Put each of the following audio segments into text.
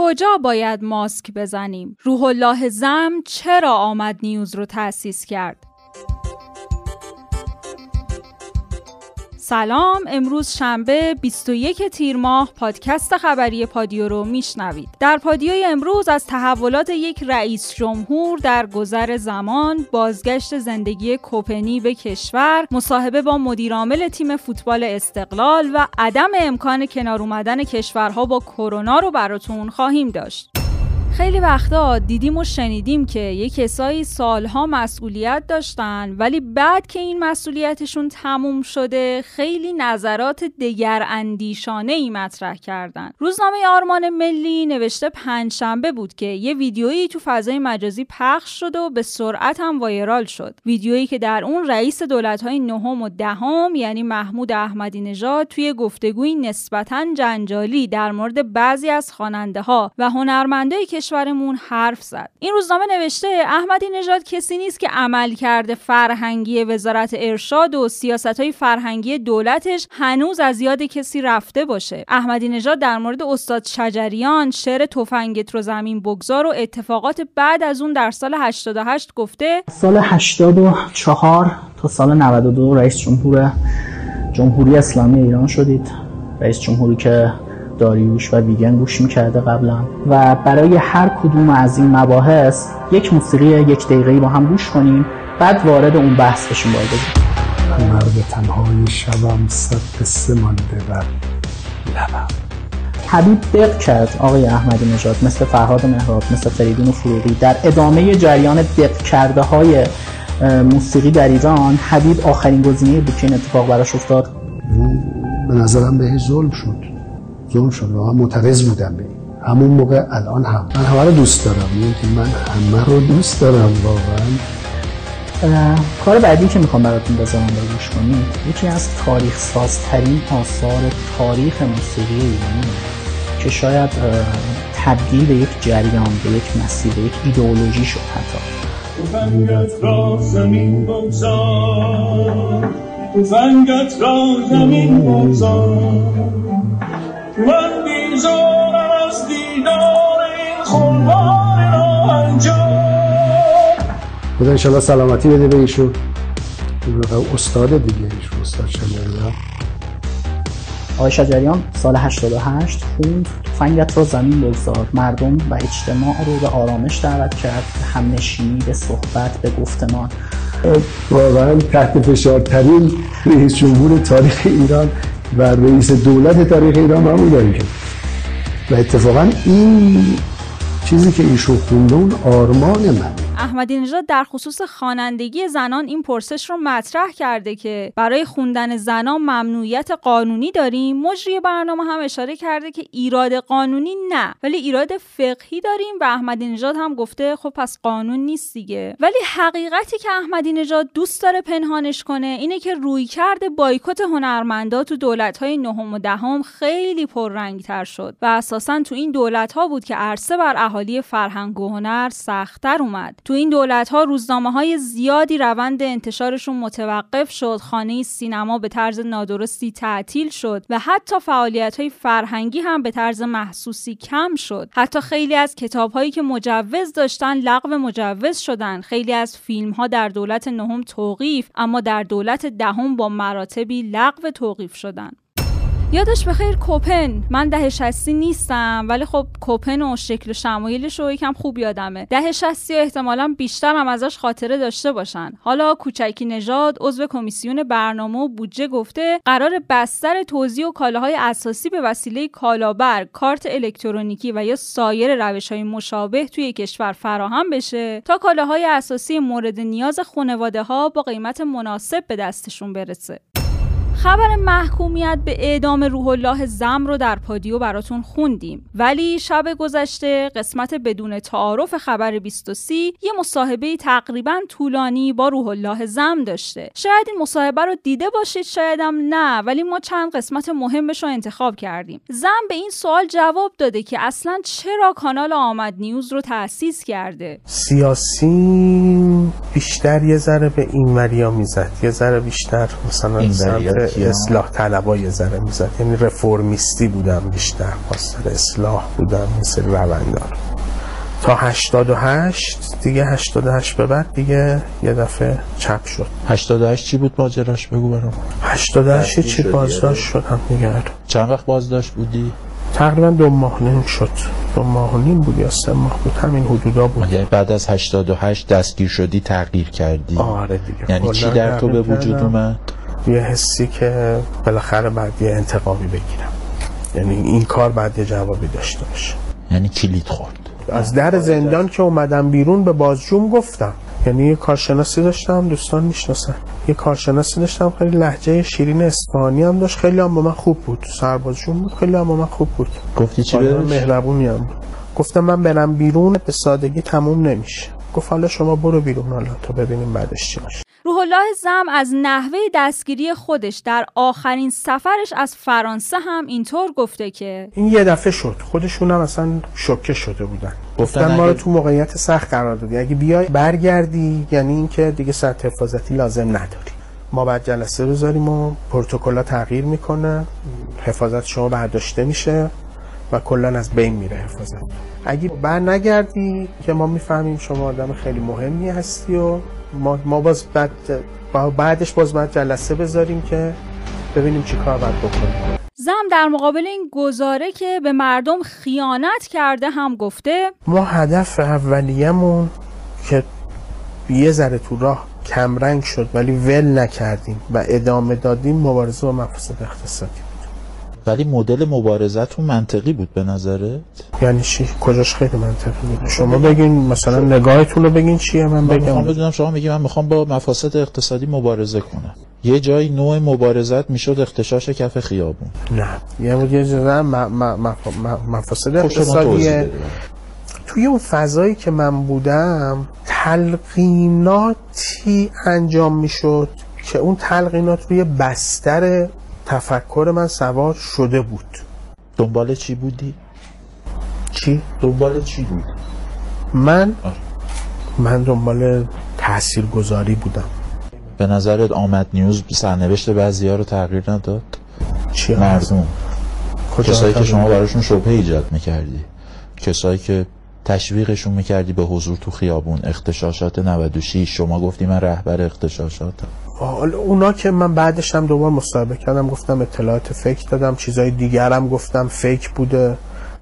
کجا باید ماسک بزنیم؟ روح الله زم چرا آمد نیوز رو تأسیس کرد؟ سلام امروز شنبه 21 تیر ماه پادکست خبری پادیو رو میشنوید. در پادیوی امروز از تحولات یک رئیس جمهور در گذر زمان بازگشت زندگی کوپنی به کشور مصاحبه با مدیرعامل تیم فوتبال استقلال و عدم امکان کنار اومدن کشورها با کرونا رو براتون خواهیم داشت. خیلی وقتا دیدیم و شنیدیم که یه کسایی سالها مسئولیت داشتن ولی بعد که این مسئولیتشون تموم شده خیلی نظرات دگر اندیشانه ای مطرح کردن. روزنامه آرمان ملی نوشته پنجشنبه بود که یه ویدیویی تو فضای مجازی پخش شده و به سرعت هم وایرال شد. ویدیویی که در اون رئیس دولت‌های نهم و دهم یعنی محمود احمدی نژاد توی گفتگوی نسبتا جنجالی در مورد بعضی از خواننده ها و هنرمندایی که کشورمون حرف زد. این روزنامه نوشته احمدی نژاد کسی نیست که عمل کرده فرهنگی وزارت ارشاد و سیاست های فرهنگی دولتش هنوز از یاد کسی رفته باشه. احمدی نژاد در مورد استاد شجریان شعر تفنگت رو زمین بگذار و اتفاقات بعد از اون در سال 88 گفته سال 84 تا سال 92 رئیس جمهور جمهوری اسلامی ایران شدید. رئیس جمهوری که داریوش و ویگن گوش می‌کرده قبلا. و برای هر کدوم از این مباحث یک موسیقی یک دقیقه با هم گوش کنیم بعد وارد اون بحث بشیم باید بگیم مرد تنهای شبم صد قصه مانده بر لبم. حبیب دق کرد آقای احمدی نژاد مثل فرهاد مهراب مثل فریدون فروغی. در ادامه جریان دق کرده های موسیقی در ایران حبیب آخرین گزینه بود که این اتفاق براش افتاد. به نظرم به ظلم شد. ظلم شد. واقعا معترض بودم به همون موقع الان هم. من همه رو دوست دارم. یعنی من همه رو دوست دارم واقعا. کار بعدی که می‌خوام براتون بذارم و گوش کنید یکی از تاریخ سازترین آثار تاریخ موسیقی ایرانی که شاید تبدیل به یک جریان به یک مسیر به یک ایدئولوژی شد حتی. تفنگت را زمین بگذار. تفنگت را زمین بگذار. من بیزارم از دیدار این خلوان انجام خدا انشالله سلامتی بده به ایشون. استاد دیگه ایشون استاد شجریان آقای شجریان سال 88 خوند تفنگت را زمین بگذار. مردم و اجتماع رو به آرامش دعوت کرد به همنشینی به صحبت به گفتمان. واقعا تحت فشارترین رئیس جمهور تاریخ ایران. و رئیس دولت تاریخ ایران همون داریم که و اتفاقا این چیزی که ایشون خونده آرمان من احمدی نژاد در خصوص خوانندگی زنان این پرسش رو مطرح کرده که برای خوندن زنان ممنوعیت قانونی داریم مجری برنامه هم اشاره کرده که ایراد قانونی نه ولی ایراد فقهی داریم و احمدی نژاد هم گفته خب پس قانون نیست دیگه. ولی حقیقتی که احمدی نژاد دوست داره پنهانش کنه اینه که روی کرده بایکوت هنرمندا تو دولت های نهم و دهم خیلی پررنگ تر شد و اساسا تو این دولت ها بود که عرصه بر اهالی فرهنگ و هنر سختتر اومد. تو این دولت ها روزنامه های زیادی روند انتشارشون متوقف شد خانه سینما به طرز نادرستی تعطیل شد و حتی فعالیت های فرهنگی هم به طرز محسوسی کم شد. حتی خیلی از کتاب هایی که مجوز داشتن لغو مجوز شدن. خیلی از فیلم ها در دولت نهم توقیف اما در دولت دهم با مراتبی لغو توقیف شدن. یادش بخیر کوپن. من ده شستی نیستم ولی خب کوپن و شکل شمایلش رو یکم خوب یادمه. ده شستی و احتمالا بیشتر هم ازش خاطره داشته باشن. حالا کوچکی نژاد عضو کمیسیون برنامه و بودجه گفته قرار بستر توزیع و کالاهای اساسی به وسیله کالابر کارت الکترونیکی و یا سایر روش های مشابه توی کشور فراهم بشه تا کالاهای اساسی مورد نیاز خانواده ها با قیمت مناسب به دستشون برسه. خبر محکومیت به اعدام روح الله زم رو در پادیو براتون خوندیم. ولی شب گذشته قسمت بدون تعارف خبر 23 یه مصاحبه تقریبا طولانی با روح الله زم داشته. شاید این مصاحبه رو دیده باشید شایدم نه ولی ما چند قسمت مهمش رو انتخاب کردیم. زم به این سوال جواب داده که اصلا چرا کانال آمد نیوز رو تأسیس کرده؟ سیاسی بیشتر یه ذره به این وریا می‌زد یه ذره بیشتر مثلا اصلاح طلبا یه ذره می‌زد. یعنی رفرمیستی بودم بیشتر خواستر اصلاح بودم مثل روندار. تا 88 دیگه 88 به بعد دیگه یه دفعه چپ شد. 88 چی بود ماجراش؟ بگو برام. 88 تحقیق چی بازداشت شدم دیگه چند وقت بازداشت بودی؟ تقریبا دو ماه نیم شد. دو ماه و نیم بود یا سه ماه بود. همین حدودا بود. یعنی بعد از 88 دستگیر شدی تغییر کردی. آره دیگه. یعنی چی در تو به وجود. اومد؟ یه حسی که بالاخره بعد یه انتقامی بگیرم. یعنی این کار بعد یه جوابی داشته باشه. یعنی کلید خورد؟ از در زندان که اومدم بیرون به بازجوم گفتم. یعنی یه کارشناسی داشتم دوستان می‌شناسن. یه کارشناسی داشتم خیلی لحجه شیرین اصفهانی هم داشت. خیلی هم با من خوب بود. سربازجوم بود خیلی هم با من خوب بود. گفتی چی بهش؟ مهربونی هم بود. گفتم من برم بیرون به سادگی تموم نمیشه. گفت حالا شما برو بیرون حالا تا ببینیم بعدش چی میشه. روح الله زم از نحوه دستگیری خودش در آخرین سفرش از فرانسه هم اینطور گفته که این یه دفعه شد. خودشون هم اصلا شوکه شده بودن. گفتن ما رو تو موقعیت سخت قرار دادی. اگه بیای برگردی یعنی اینکه دیگه سطح حفاظتی لازم نداری. ما بعد جلسه بذاریم و پروتکل‌ها تغییر می‌کنه. حفاظت شما برداشته میشه و کلا از بین میره حفاظت. اگه بر نگردی که ما می‌فهمیم شما آدم خیلی مهمی هستی و ما, ما باز بعد بعدش باز باید جلسه بذاریم که ببینیم چی کار باید بکنیم. زم در مقابل این گزاره که به مردم خیانت کرده هم گفته ما هدف اولیه‌مون که یه ذره تو راه کمرنگ شد ولی ول نکردیم و ادامه دادیم مبارزه با مفاسد اقتصادی. ولی مدل مبارزتون منطقی بود به نظرت؟ یعنی چی؟ کجاش خیلی منطقی بود؟ شما بگین مثلا نگاهتون رو بگین چیه؟ من من می‌خوام بگم بدونم شما میگی من می‌خوام با مفاسد اقتصادی مبارزه کنم. یه جایی نوع مبارزت می‌شد اختشاش کف خیابون. نه. یه بود یه جزء مفاسد خب اقتصادیه. توی اون فضایی که من بودم تلقیناتی انجام می‌شد که اون تلقینات روی بستر تفکر من سوار شده بود. دنبال چی بودی؟ چی؟ دنبال چی بود؟ من؟ آره. من دنبال تاثیرگذاری بودم. به نظرت آمد نیوز سرنوشت بعضی ها رو تغییر نداد؟ چی مردم. کسایی که شما؟ براشون شبهه ایجاد می‌کردی. کسایی که تشویقشون می‌کردی به حضور تو خیابون. اختشاشات 96 شما گفتی من رهبر اختشاشاتم. اونا که من بعدش هم دوبار مصاحبه کردم گفتم اطلاعات فیک دادم چیزای دیگرم گفتم فیک بوده.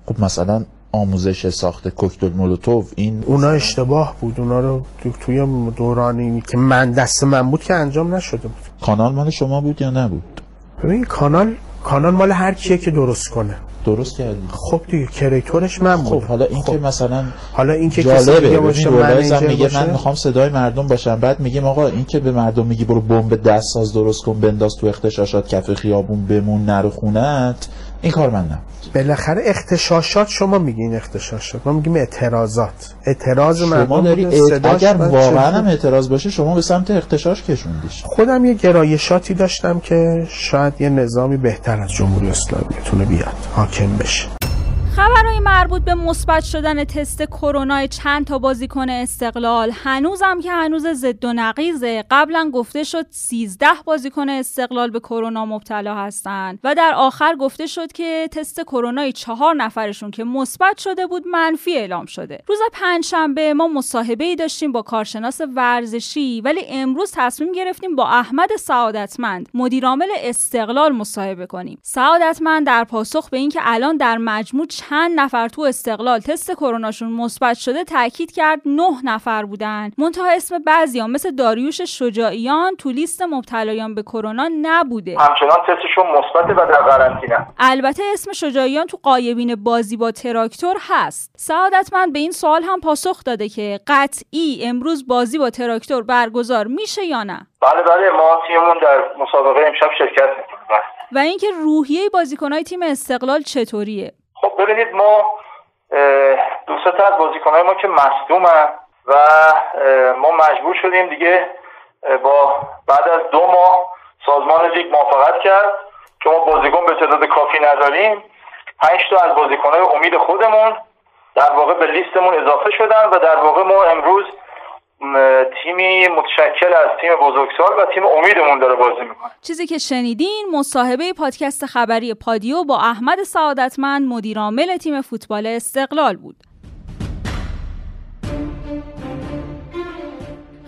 خب مثلا آموزش ساخت کوکتل مولوتوف این اونا اشتباه بود. اونا رو تو- توی دورانی که من دست من بود که انجام نشده بود. کانال مال شما بود یا نبود؟ ببین کانال کانال مال هر کیه که درست کنه. درست کردی؟ خب دیگه کریتورش من خب بودم. حالا این که مثلا حالا این که کسی جالبه باشه هم منیجر میگه باشه. من می‌خوام صدای مردم باشم. بعد میگیم آقا این که به مردم میگی برو بمب دست ساز درست کن بنداز تو اختشاشات کف خیابون بمون نرو خونت این کار من نبود بالاخره اختشاشات شما میگین اختشاشات. ما میگیم اعتراضات. اعتراض شما مردم داری بوده، اعت- صداش اگر واقعا هم اعتراض باشه شما به سمت اختشاش کشوندیش. خودم یه گرایشاتی داشتم که شاید یه نظامی بهتر از جمهوری اسلامی بتونه بیاد حاکم بشه. خبرهای مربوط به مثبت شدن تست کرونا چند تا بازیکن استقلال؟ هنوزم که هنوز ضد و نقیزه قبلا گفته شد 13 بازیکن استقلال به کرونا مبتلا هستند. و در آخر گفته شد که تست کرونا چهار نفرشون که مثبت شده بود منفی اعلام شده. روز پنجشنبه ما مصاحبه ای داشتیم با کارشناس ورزشی ولی امروز تصمیم گرفتیم با احمد سعادتمند مدیرعامل استقلال مصاحبه کنیم. سعادتمند در پاسخ به اینکه الان در مجموع چند نفر تو استقلال تست کروناشون مثبت شده تاکید کرد نه نفر بودن. منتها اسم بعضیا مثل داریوش شجاعیان تو لیست مبتلایان به کرونا نبوده. همچنان تستشون مثبت و در قرنطینه. البته اسم شجاعیان تو قایبین بازی با تراکتور هست. سعادتمند به این سوال هم پاسخ داده که قطعی امروز بازی با تراکتور برگزار میشه یا نه؟ بله بله ما تیممون در مسابقه امشب شرکت می‌کنیم. و اینکه روحیه بازیکنهای تیم استقلال چطوریه؟ خب ببینید ما دو سه از بازیکنهای ما که مصدومن و ما مجبور شدیم دیگه با بعد از دو ماه سازمان لیگ موافقت کرد که ما بازیکن به تعداد کافی نداریم. پنج تا از بازیکنهای امید خودمون در واقع به لیستمون اضافه شدن و در واقع ما امروز تیمی متشکل از تیم بزرگسال و تیم امیدمون داره بازی می‌کنه. چیزی که شنیدین مصاحبه پادکست خبری پادیو با احمد سعادتمند مدیرعامل تیم فوتبال استقلال بود.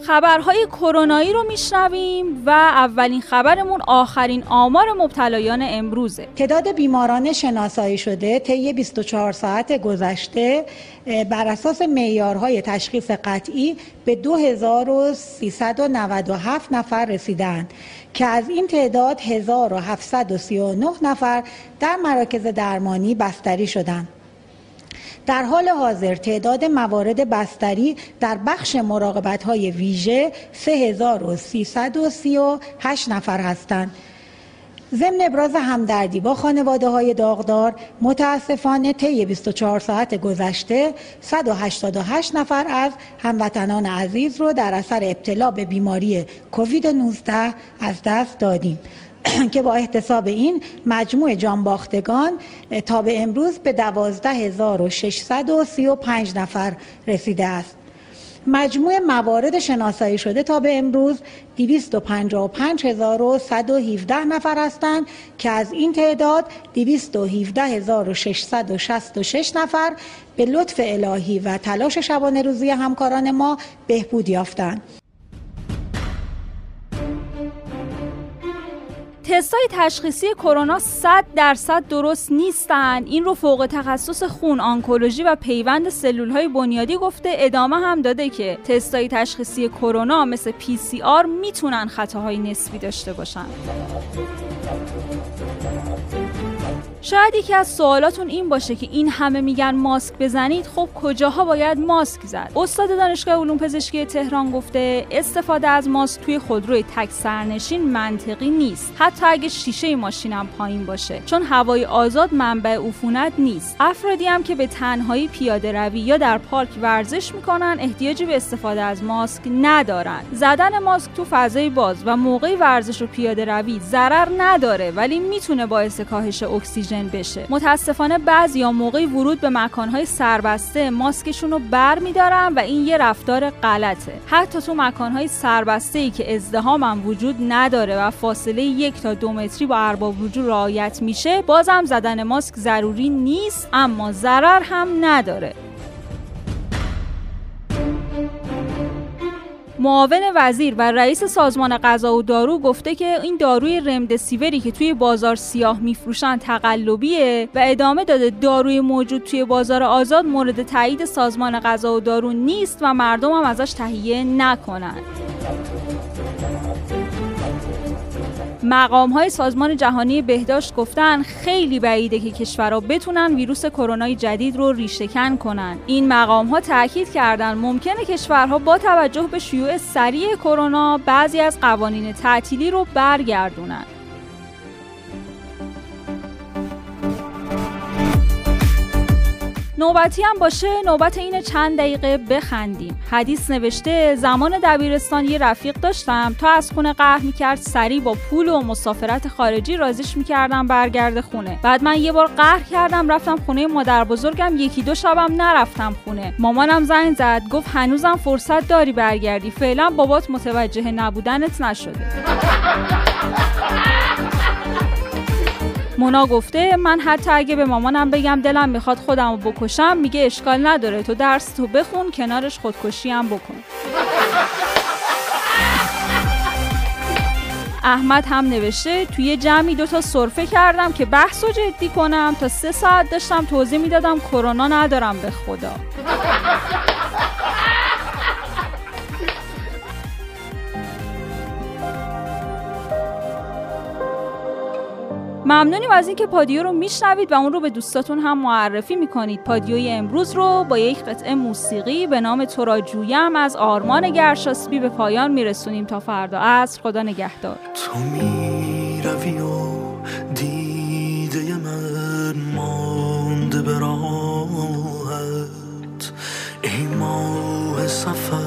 خبرهای کرونایی رو میشنویم و اولین خبرمون آخرین آمار مبتلایان امروزه تعداد بیماران شناسایی شده طی 24 ساعت گذشته بر اساس معیارهای تشخیص قطعی به 2397 نفر رسیدند که از این تعداد 1739 نفر در مراکز درمانی بستری شدند. در حال حاضر تعداد موارد بستری در بخش مراقبت های ویژه 3338 نفر هستند. ضمن ابراز همدردی با خانواده های داغدار متاسفانه طی 24 ساعت گذشته 188 نفر از هموطنان عزیز رو در اثر ابتلا به بیماری کووید 19 از دست دادیم که با احتساب این مجموع جانباختگان تا به امروز به 12635 نفر رسیده است مجموع موارد شناسایی شده تا به امروز 255117 نفر هستند که از این تعداد 217666 نفر به لطف الهی و تلاش شبانه روزی همکاران ما بهبود یافتند. تستای تشخیصی کرونا 100 درصد درست نیستن. این رو فوق تخصص خون آنکولوژی و پیوند سلول های بنیادی گفته ادامه هم داده که تستای تشخیصی کرونا مثل پی سی آر می‌تونن خطاهای نسبی داشته باشن. شاید یکی از سوالاتون این باشه که این همه میگن ماسک بزنید خب کجاها باید ماسک زد؟ استاد دانشگاه علوم پزشکی تهران گفته استفاده از ماسک توی خودروی تک سرنشین منطقی نیست. حتی اگه شیشه ماشینم پایین باشه چون هوای آزاد منبع عفونت نیست. افرادی هم که به تنهایی پیاده روی یا در پارک ورزش می‌کنن احتیاجی به استفاده از ماسک ندارن. زدن ماسک تو فضای باز و موقع ورزش و پیاده روی ضرر نداره ولی می‌تونه باعث کاهش اکسیژن بشه. متاسفانه بعضیا موقع ورود به مکانهای سربسته ماسکشون رو بر میدارن و این یه رفتار غلطه. حتی تو مکانهای سربسته ای که ازدهام هم وجود نداره و فاصله یک تا دو متری با ارباب رجوع رعایت میشه بازم زدن ماسک ضروری نیست اما ضرر هم نداره. معاون وزیر و رئیس سازمان غذا و دارو گفته که این داروی رمدسیوری که توی بازار سیاه میفروشن تقلبیه و ادامه داده داروی موجود توی بازار آزاد مورد تایید سازمان غذا و دارو نیست و مردم هم ازش تهیه نکنن. مقام های سازمان جهانی بهداشت گفتن خیلی بعیده که کشورها بتونن ویروس کرونا جدید رو ریشهکن کنن. این مقام ها تاکید کردن ممکنه کشورها با توجه به شیوع سریع کرونا بعضی از قوانین تعطیلی رو برگردونن. نوبتی هم باشه نوبت این چند دقیقه بخندیم. حدیث نوشته زمان دبیرستان یه رفیق داشتم. تا از خونه قهر می‌کرد سری با پول و مسافرت خارجی رازیش می‌کردم برگرد خونه. بعد من یه بار قهر کردم رفتم خونه مادر بزرگم یکی دو شبم نرفتم خونه. مامانم زنگ زد گفت هنوزم فرصت داری برگردی. فعلا بابات متوجه نبودنت نشده. مونا گفته من حتی اگه به مامانم بگم دلم می‌خواد خودم رو بکشم میگه اشکال نداره. تو درس تو بخون کنارش خودکشی هم بکن. احمد هم نوشته توی جمعی دوتا صرفه کردم که بحث و جدی کنم. تا سه ساعت داشتم توضیح می‌دادم کرونا ندارم به خدا. ممنونیم از اینکه پادیو رو میشنوید و اون رو به دوستاتون هم معرفی می‌کنید. پادیوی امروز رو با یک قطعه موسیقی به نام تو را جویم از آرمان گرشاسبی به پایان میرسونیم تا فردا. عصر خدا نگهدار. تو می‌روی و دیده من مانده به راحت. ای ماه سفر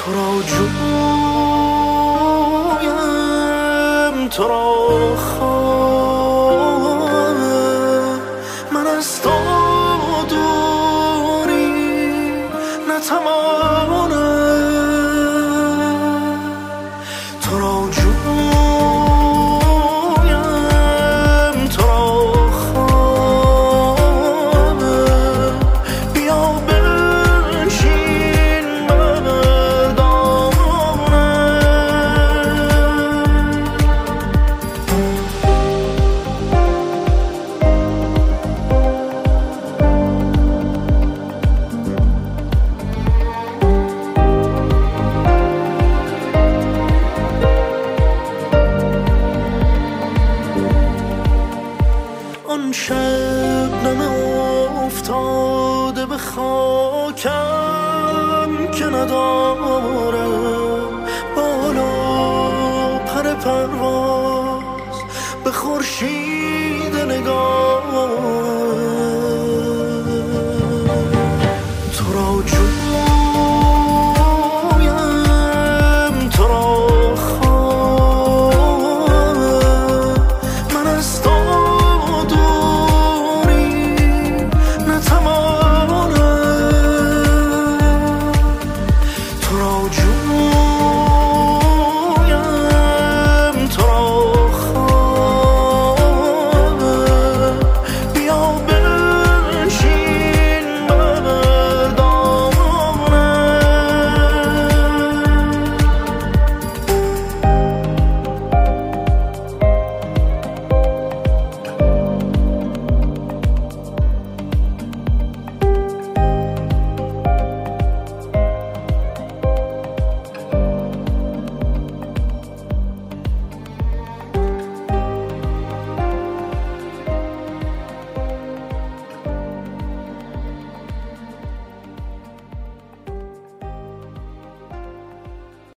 افتاده به خاکم که ندارم